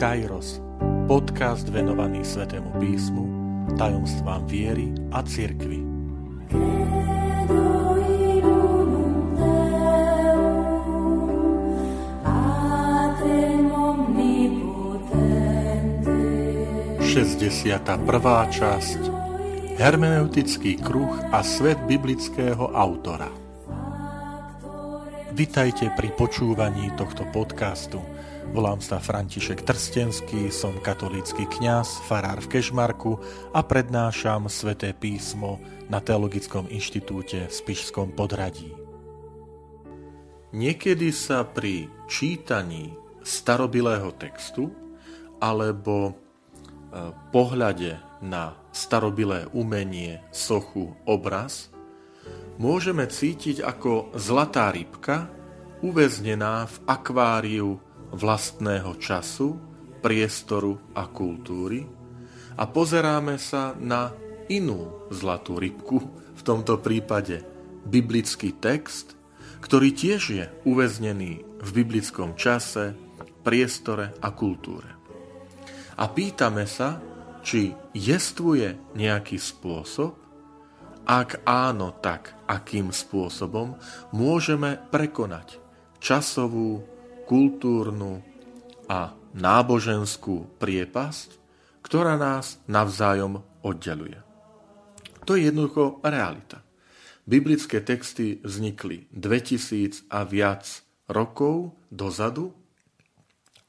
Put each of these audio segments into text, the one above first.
Kairos, podcast venovaný Svetému písmu, tajomstvám viery a cirkvi. Prvá časť Hermeneutický kruh a svet biblického autora. Vitajte pri počúvaní tohto podcastu – Volám sa František Trstenský, som katolícky kňaz, farár v Kešmarku a prednášam sväté písmo na Teologickom inštitúte v Spišskom podradí. Niekedy sa pri čítaní starobilého textu alebo e, pohľade na starobilé umenie, sochu, obraz, môžeme cítiť ako zlatá rybka uväznená v akváriu vlastného času, priestoru a kultúry a pozeráme sa na inú zlatú rybku, v tomto prípade biblický text, ktorý tiež je uväznený v biblickom čase, priestore a kultúre. A pýtame sa, či jestvuje nejaký spôsob, ak áno, tak akým spôsobom môžeme prekonať časovú, kultúrnu a náboženskú priepasť, ktorá nás navzájom oddeluje. To je jednoducho realita. Biblické texty vznikli 2000 a viac rokov dozadu.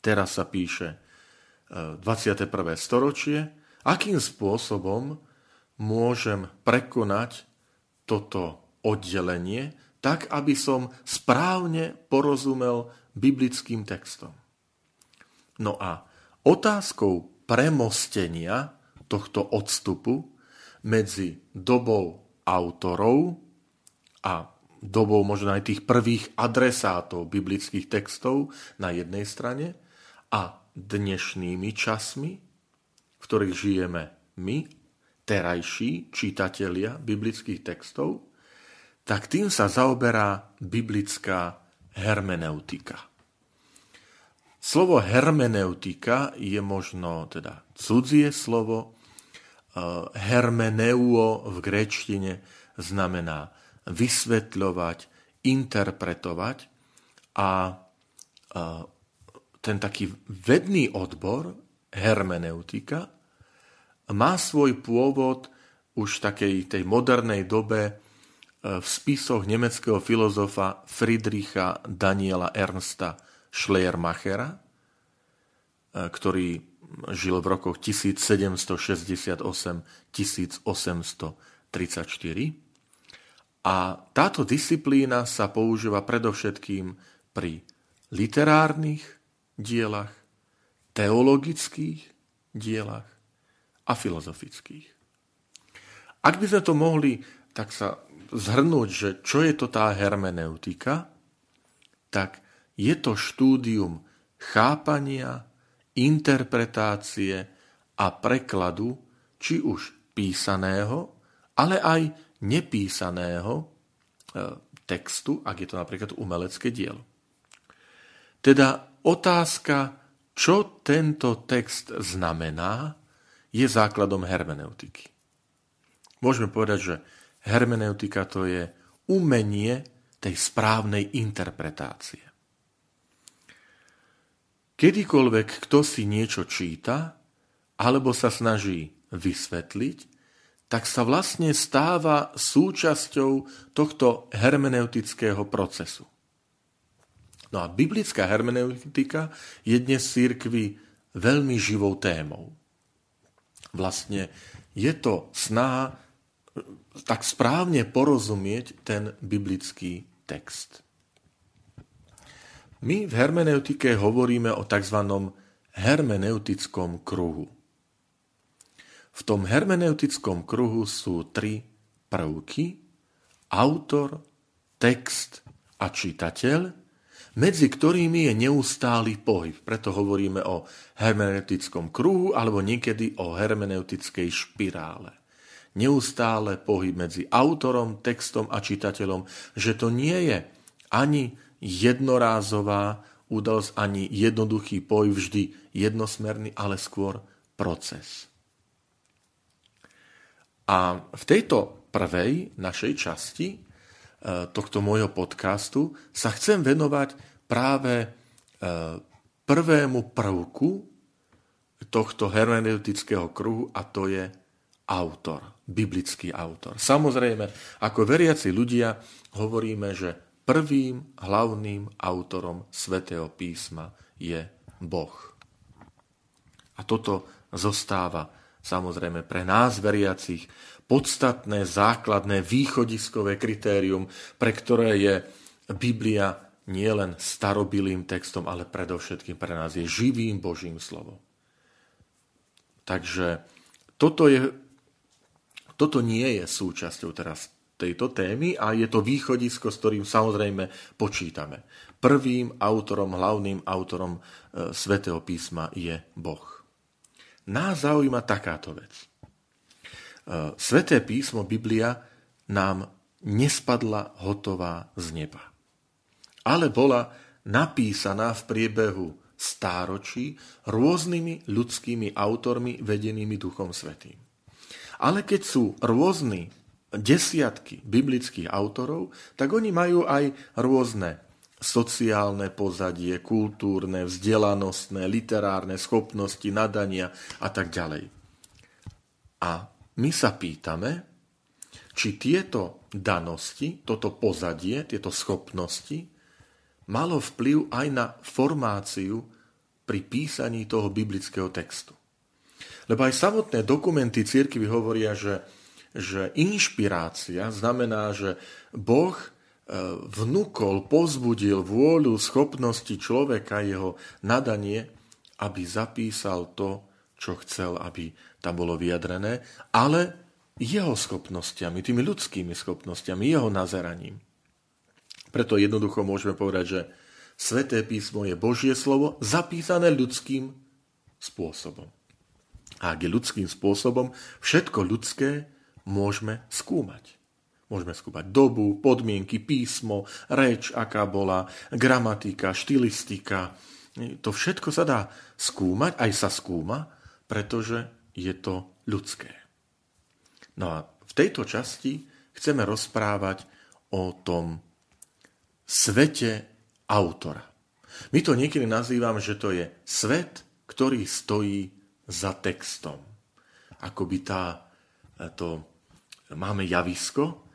Teraz sa píše 21. E, storočie. Akým spôsobom môžem prekonať toto oddelenie, tak aby som správne porozumel biblickým textom. No a otázkou premostenia tohto odstupu medzi dobou autorov a dobou možno aj tých prvých adresátov biblických textov na jednej strane a dnešnými časmi, v ktorých žijeme my, terajší čitatelia biblických textov, tak tým sa zaoberá biblická hermeneutika. Slovo hermeneutika je možno teda cudzie slovo. E, hermeneuo v gréčtine znamená vysvetľovať, interpretovať a e, ten taký vedný odbor hermeneutika má svoj pôvod už v takej tej modernej dobe v spisoch nemeckého filozofa Friedricha Daniela Ernsta Schleiermachera, e, ktorý žil v rokoch 1768-1834. A táto disciplína sa používa predovšetkým pri literárnych dielach, teologických dielach a filozofických. Ak by sme to mohli tak sa zhrnúť, že čo je to tá hermeneutika, tak je to štúdium chápania, interpretácie a prekladu, či už písaného, ale aj nepísaného e, textu, ak je to napríklad umelecké dielo. Teda otázka, čo tento text znamená, je základom hermeneutiky. Môžeme povedať, že hermeneutika to je umenie tej správnej interpretácie. Kedykoľvek kto si niečo číta, alebo sa snaží vysvetliť, tak sa vlastne stáva súčasťou tohto hermeneutického procesu. No a biblická hermeneutika je dnes církvi veľmi živou témou. Vlastne je to snaha tak správne porozumieť ten biblický text. My v hermeneutike hovoríme o tzv. hermeneutickom kruhu. V tom hermeneutickom kruhu sú tri prvky, autor, text a čitateľ, medzi ktorými je neustály pohyb. Preto hovoríme o hermeneutickom kruhu alebo niekedy o hermeneutickej špirále. Neustále pohyb medzi autorom, textom a čitateľom, že to nie je ani jednorázová, udalosť, ani jednoduchý poj, vždy jednosmerný, ale skôr proces. A v tejto prvej našej časti e, tohto môjho podcastu sa chcem venovať práve e, prvému prvku tohto hermeneutického kruhu a to je autor, biblický autor. Samozrejme, ako veriaci ľudia hovoríme, že prvým hlavným autorom svätého písma je Boh. A toto zostáva samozrejme pre nás veriacich podstatné, základné, východiskové kritérium, pre ktoré je Biblia nielen starobilým textom, ale predovšetkým pre nás je živým Božím slovom. Takže toto, je, toto nie je súčasťou teraz tejto témy a je to východisko, s ktorým samozrejme počítame. Prvým autorom, hlavným autorom e, svätého písma je Boh nás zaujíma takáto vec. E, Sveté písmo Biblia nám nespadla hotová z neba. Ale bola napísaná v priebehu stáročí rôznymi ľudskými autormi vedenými Duchom Svetým. Ale keď sú rôzni desiatky biblických autorov, tak oni majú aj rôzne sociálne pozadie, kultúrne, vzdelanostné, literárne schopnosti, nadania a tak ďalej. A my sa pýtame, či tieto danosti, toto pozadie, tieto schopnosti malo vplyv aj na formáciu pri písaní toho biblického textu. Lebo aj samotné dokumenty církvy hovoria, že, že inšpirácia znamená, že Boh vnúkol, pozbudil vôľu, schopnosti človeka, jeho nadanie, aby zapísal to, čo chcel, aby tam bolo vyjadrené, ale jeho schopnosťami, tými ľudskými schopnosťami, jeho nazeraním. Preto jednoducho môžeme povedať, že Sveté písmo je Božie slovo zapísané ľudským spôsobom. A ak je ľudským spôsobom, všetko ľudské môžeme skúmať. Môžeme skúpať dobu, podmienky, písmo, reč, aká bola, gramatika, štilistika. To všetko sa dá skúmať, aj sa skúma, pretože je to ľudské. No a v tejto časti chceme rozprávať o tom svete autora. My to niekedy nazývam, že to je svet, ktorý stojí za textom. Akoby tá, to máme javisko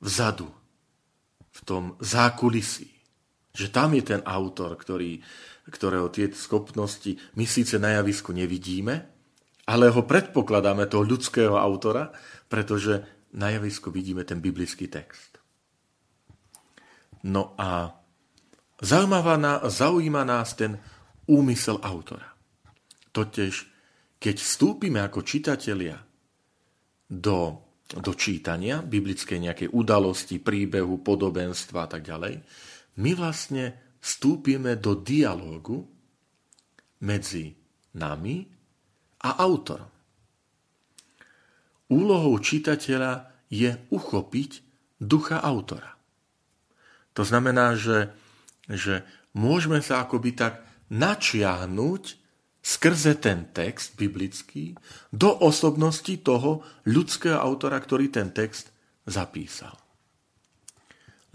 vzadu, v tom zákulisí. Že tam je ten autor, ktorý, ktorého tie schopnosti my síce na javisku nevidíme, ale ho predpokladáme toho ľudského autora, pretože na javisku vidíme ten biblický text. No a zaujíma nás ten úmysel autora. Totež, keď vstúpime ako čitatelia do do čítania biblickej nejakej udalosti, príbehu, podobenstva a tak ďalej, my vlastne vstúpime do dialógu medzi nami a autorom. Úlohou čitateľa je uchopiť ducha autora. To znamená, že, že môžeme sa akoby tak načiahnuť skrze ten text biblický do osobnosti toho ľudského autora, ktorý ten text zapísal.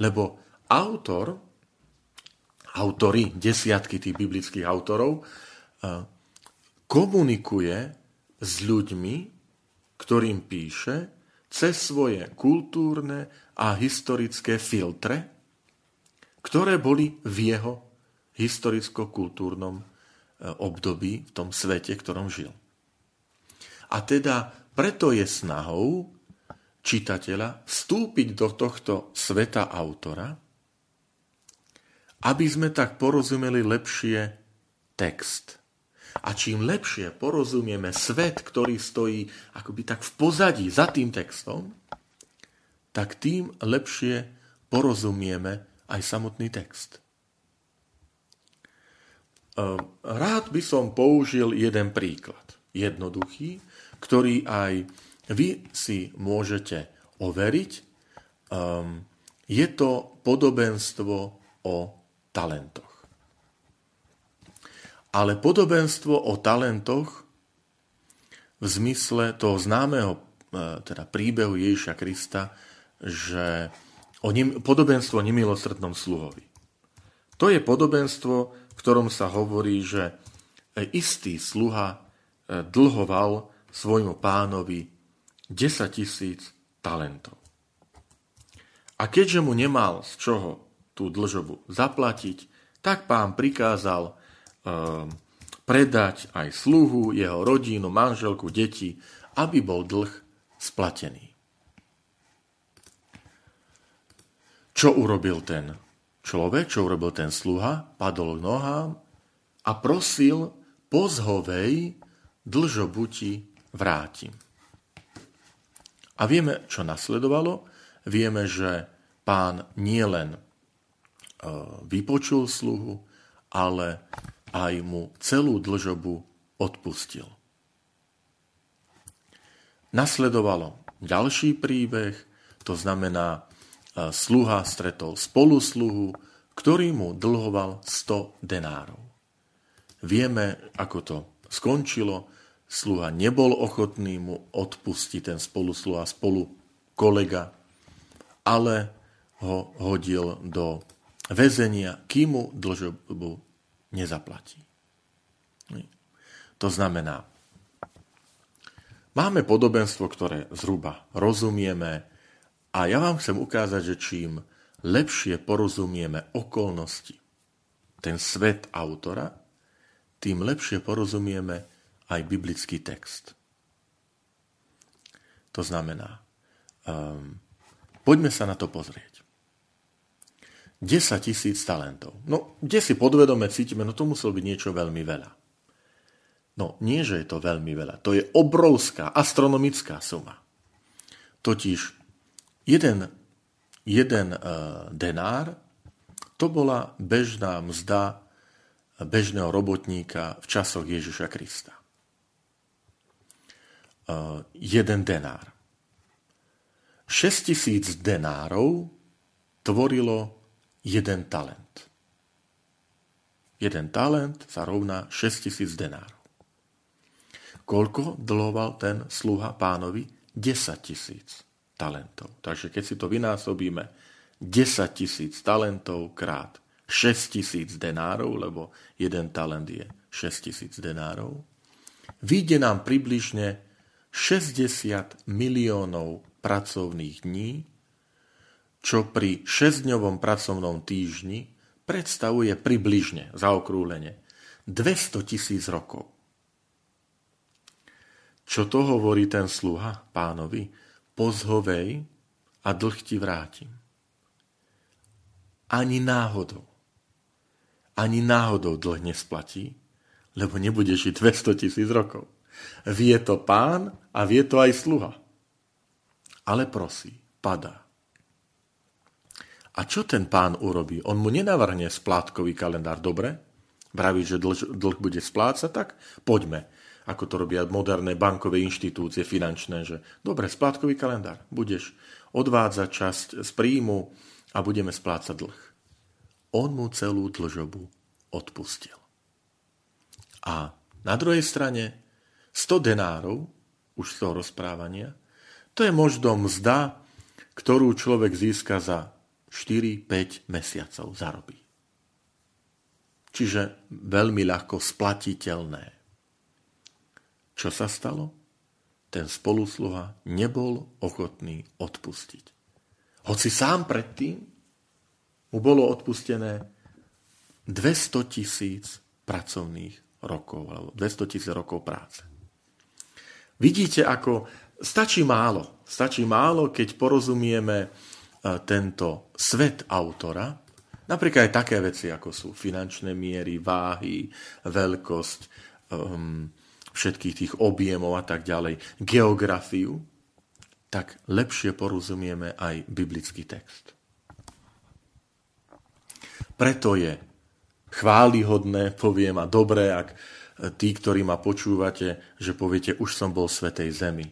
Lebo autor, autory, desiatky tých biblických autorov, eh, komunikuje s ľuďmi, ktorým píše, cez svoje kultúrne a historické filtre, ktoré boli v jeho historicko-kultúrnom období, v tom svete, v ktorom žil. A teda preto je snahou čitateľa vstúpiť do tohto sveta autora, aby sme tak porozumeli lepšie text. A čím lepšie porozumieme svet, ktorý stojí akoby tak v pozadí za tým textom, tak tým lepšie porozumieme aj samotný text. Ehm, rád by som použil jeden príklad, jednoduchý, ktorý aj vy si môžete overiť. Ehm, je to podobenstvo o talentoch. ale podobenstvo o talentoch v zmysle toho známeho e, teda príbehu Ježiša Krista, že o nim, podobenstvo o nemilosrdnom sluhovi. To je podobenstvo, ktorom sa hovorí, že istý sluha e, dlhoval svojmu pánovi 10 tisíc talentov. A keďže mu nemal z čoho tú dlžobu zaplatiť, tak pán prikázal um, predať aj sluhu, jeho rodinu, manželku, deti, aby bol dlh splatený. Čo urobil ten človek, čo urobil ten sluha? Padol k nohám a prosil, pozhovej, dlžobuti vrátim. A vieme, čo nasledovalo. Vieme, že pán nielen e, vypočul sluhu, ale aj mu celú dlžobu odpustil. Nasledovalo ďalší príbeh, to znamená, sluha stretol spolusluhu, ktorý mu dlhoval 100 denárov. Vieme, ako to skončilo. Sluha nebol ochotný mu odpustiť ten spolusluha, spolu kolega, ale ho hodil do väzenia, kým mu dlžobu nezaplatí. To znamená, máme podobenstvo, ktoré zhruba rozumieme a ja vám chcem ukázať, že čím lepšie porozumieme okolnosti, ten svet autora, tým lepšie porozumieme aj biblický text. To znamená, um, poďme sa na to pozrieť. 10 tisíc talentov. No, kde si podvedome cítime, no to muselo byť niečo veľmi veľa. No, nie, že je to veľmi veľa. To je obrovská, astronomická suma. Totiž jeden, jeden uh, denár, to bola bežná mzda bežného robotníka v časoch Ježiša Krista. Uh, jeden denár. 6 tisíc denárov tvorilo jeden talent. Jeden talent sa rovná 6000 denárov. Koľko dlhoval ten sluha pánovi? 10 tisíc talentov. Takže keď si to vynásobíme, 10 tisíc talentov krát 6 tisíc denárov, lebo jeden talent je 6 tisíc denárov, vyjde nám približne 60 miliónov pracovných dní, čo pri 6-dňovom pracovnom týždni predstavuje približne, zaokrúhlenie, 200 tisíc rokov. Čo to hovorí ten sluha pánovi? Pozhovej a dlh ti vrátim. Ani náhodou. Ani náhodou dlh nesplatí, lebo nebude žiť 200 tisíc rokov. Vie to pán a vie to aj sluha. Ale prosí, padá a čo ten pán urobí? On mu nenavrhne splátkový kalendár, dobre? Vraví, že dlh, dlh bude splácať, tak poďme. Ako to robia moderné bankové inštitúcie finančné, že dobre, splátkový kalendár, budeš odvádzať časť z príjmu a budeme splácať dlh. On mu celú dlžobu odpustil. A na druhej strane 100 denárov, už z toho rozprávania, to je možno mzda, ktorú človek získa za 4-5 mesiacov zarobí. Čiže veľmi ľahko splatiteľné. Čo sa stalo? Ten spolusluha nebol ochotný odpustiť. Hoci sám predtým mu bolo odpustené 200 tisíc pracovných rokov, alebo 200 tisíc rokov práce. Vidíte, ako stačí málo. Stačí málo, keď porozumieme E, tento svet autora, napríklad aj také veci, ako sú finančné miery, váhy, veľkosť, um, všetkých tých objemov a tak ďalej, geografiu, tak lepšie porozumieme aj biblický text. Preto je chválihodné, poviem, a dobré, ak tí, ktorí ma počúvate, že poviete, už som bol v Svetej Zemi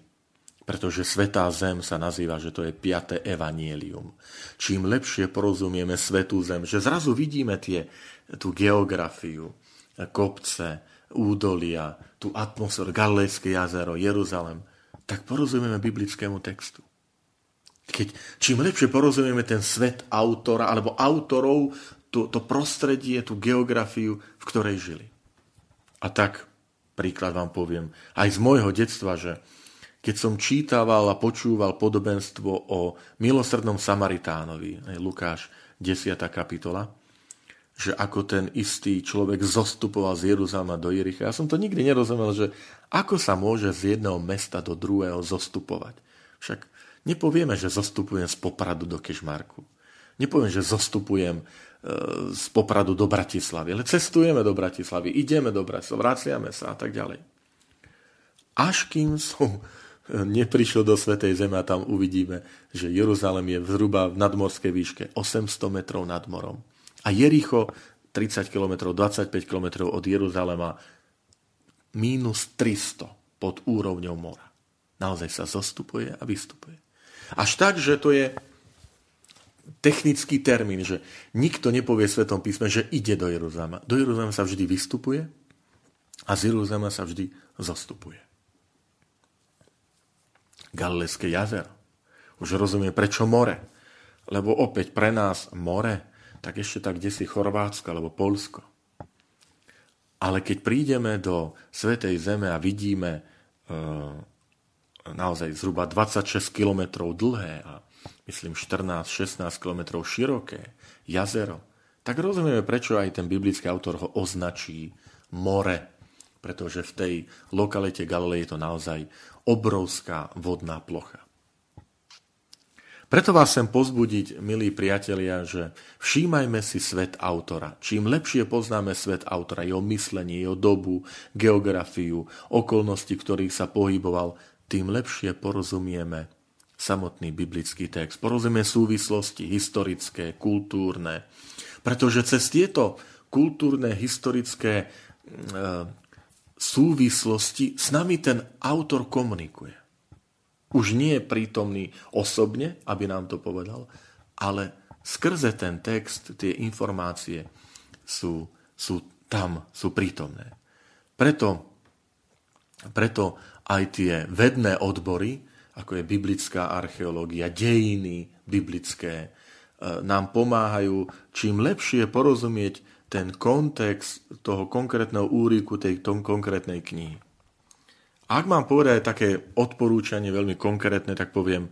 pretože Svetá Zem sa nazýva, že to je piaté evanielium. Čím lepšie porozumieme Svetú Zem, že zrazu vidíme tie, tú geografiu, kopce, údolia, tú atmosféru, Galilejské jazero, Jeruzalem, tak porozumieme biblickému textu. Keď, čím lepšie porozumieme ten svet autora alebo autorov, to, to prostredie, tú geografiu, v ktorej žili. A tak, príklad vám poviem, aj z môjho detstva, že keď som čítaval a počúval podobenstvo o milosrdnom Samaritánovi, Lukáš 10. kapitola, že ako ten istý človek zostupoval z Jeruzalema do Jericha. Ja som to nikdy nerozumel, že ako sa môže z jedného mesta do druhého zostupovať. Však nepovieme, že zostupujem z Popradu do Kešmarku. Nepoviem, že zostupujem e, z Popradu do Bratislavy, ale cestujeme do Bratislavy, ideme do Bratislavy, vraciame sa a tak ďalej. Až kým som neprišiel do Svetej Zeme a tam uvidíme, že Jeruzalem je zhruba v nadmorskej výške 800 metrov nad morom a Jericho 30 km, 25 km od Jeruzalema mínus 300 pod úrovňou mora. Naozaj sa zostupuje a vystupuje. Až tak, že to je technický termín, že nikto nepovie v Svetom písme, že ide do Jeruzalema. Do Jeruzalema sa vždy vystupuje a z Jeruzalema sa vždy zostupuje. Galilejské jazero. Už rozumie, prečo more. Lebo opäť pre nás more tak ešte tak kde si Chorvátsko alebo Polsko. Ale keď prídeme do Svetej Zeme a vidíme e, naozaj zhruba 26 km dlhé a myslím 14-16 km široké jazero, tak rozumieme, prečo aj ten biblický autor ho označí more, pretože v tej lokalite Galilei je to naozaj obrovská vodná plocha. Preto vás chcem pozbudiť, milí priatelia, že všímajme si svet autora. Čím lepšie poznáme svet autora, jeho myslenie, jeho dobu, geografiu, okolnosti, ktorých sa pohyboval, tým lepšie porozumieme samotný biblický text. Porozumieme súvislosti historické, kultúrne. Pretože cez tieto kultúrne, historické e, súvislosti s nami ten autor komunikuje. Už nie je prítomný osobne, aby nám to povedal, ale skrze ten text tie informácie sú, sú tam, sú prítomné. Preto, preto aj tie vedné odbory, ako je biblická archeológia, dejiny biblické, e, nám pomáhajú čím lepšie porozumieť ten kontext toho konkrétneho úriku tej konkrétnej knihy. Ak mám povedať také odporúčanie veľmi konkrétne, tak poviem,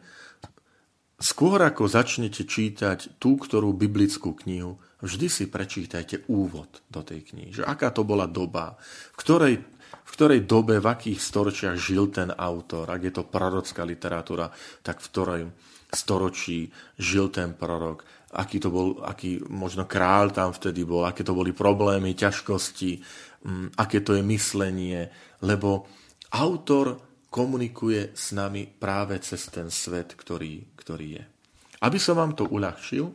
skôr ako začnete čítať tú, ktorú biblickú knihu, vždy si prečítajte úvod do tej knihy. Že aká to bola doba, v ktorej, v ktorej dobe, v akých storočiach žil ten autor. Ak je to prorocká literatúra, tak v ktorej storočí žil ten prorok. Aký to bol, aký možno král tam vtedy bol, aké to boli problémy, ťažkosti, mm, aké to je myslenie, lebo autor komunikuje s nami práve cez ten svet, ktorý, ktorý je. Aby som vám to uľahčil,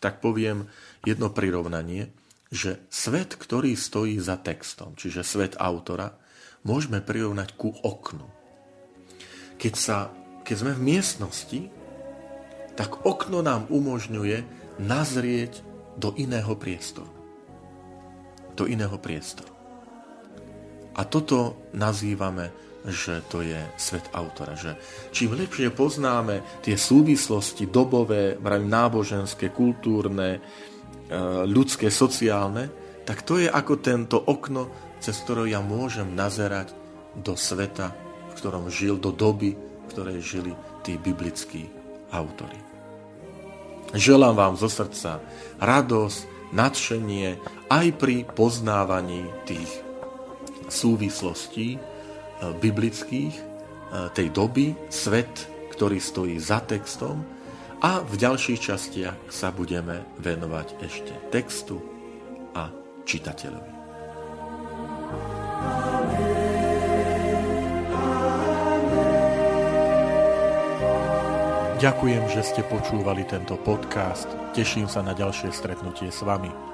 tak poviem jedno prirovnanie, že svet, ktorý stojí za textom, čiže svet autora, môžeme prirovnať ku oknu. Keď, sa, keď sme v miestnosti, tak okno nám umožňuje nazrieť do iného priestoru. Do iného priestoru. A toto nazývame, že to je svet autora. Že čím lepšie poznáme tie súvislosti dobové, náboženské, kultúrne, e, ľudské, sociálne, tak to je ako tento okno, cez ktoré ja môžem nazerať do sveta, v ktorom žil, do doby, v ktorej žili tí biblickí autory. Želám vám zo srdca radosť, nadšenie aj pri poznávaní tých súvislostí e, biblických e, tej doby, svet, ktorý stojí za textom a v ďalších častiach sa budeme venovať ešte textu a čitateľovi. Ďakujem, že ste počúvali tento podcast. Teším sa na ďalšie stretnutie s vami.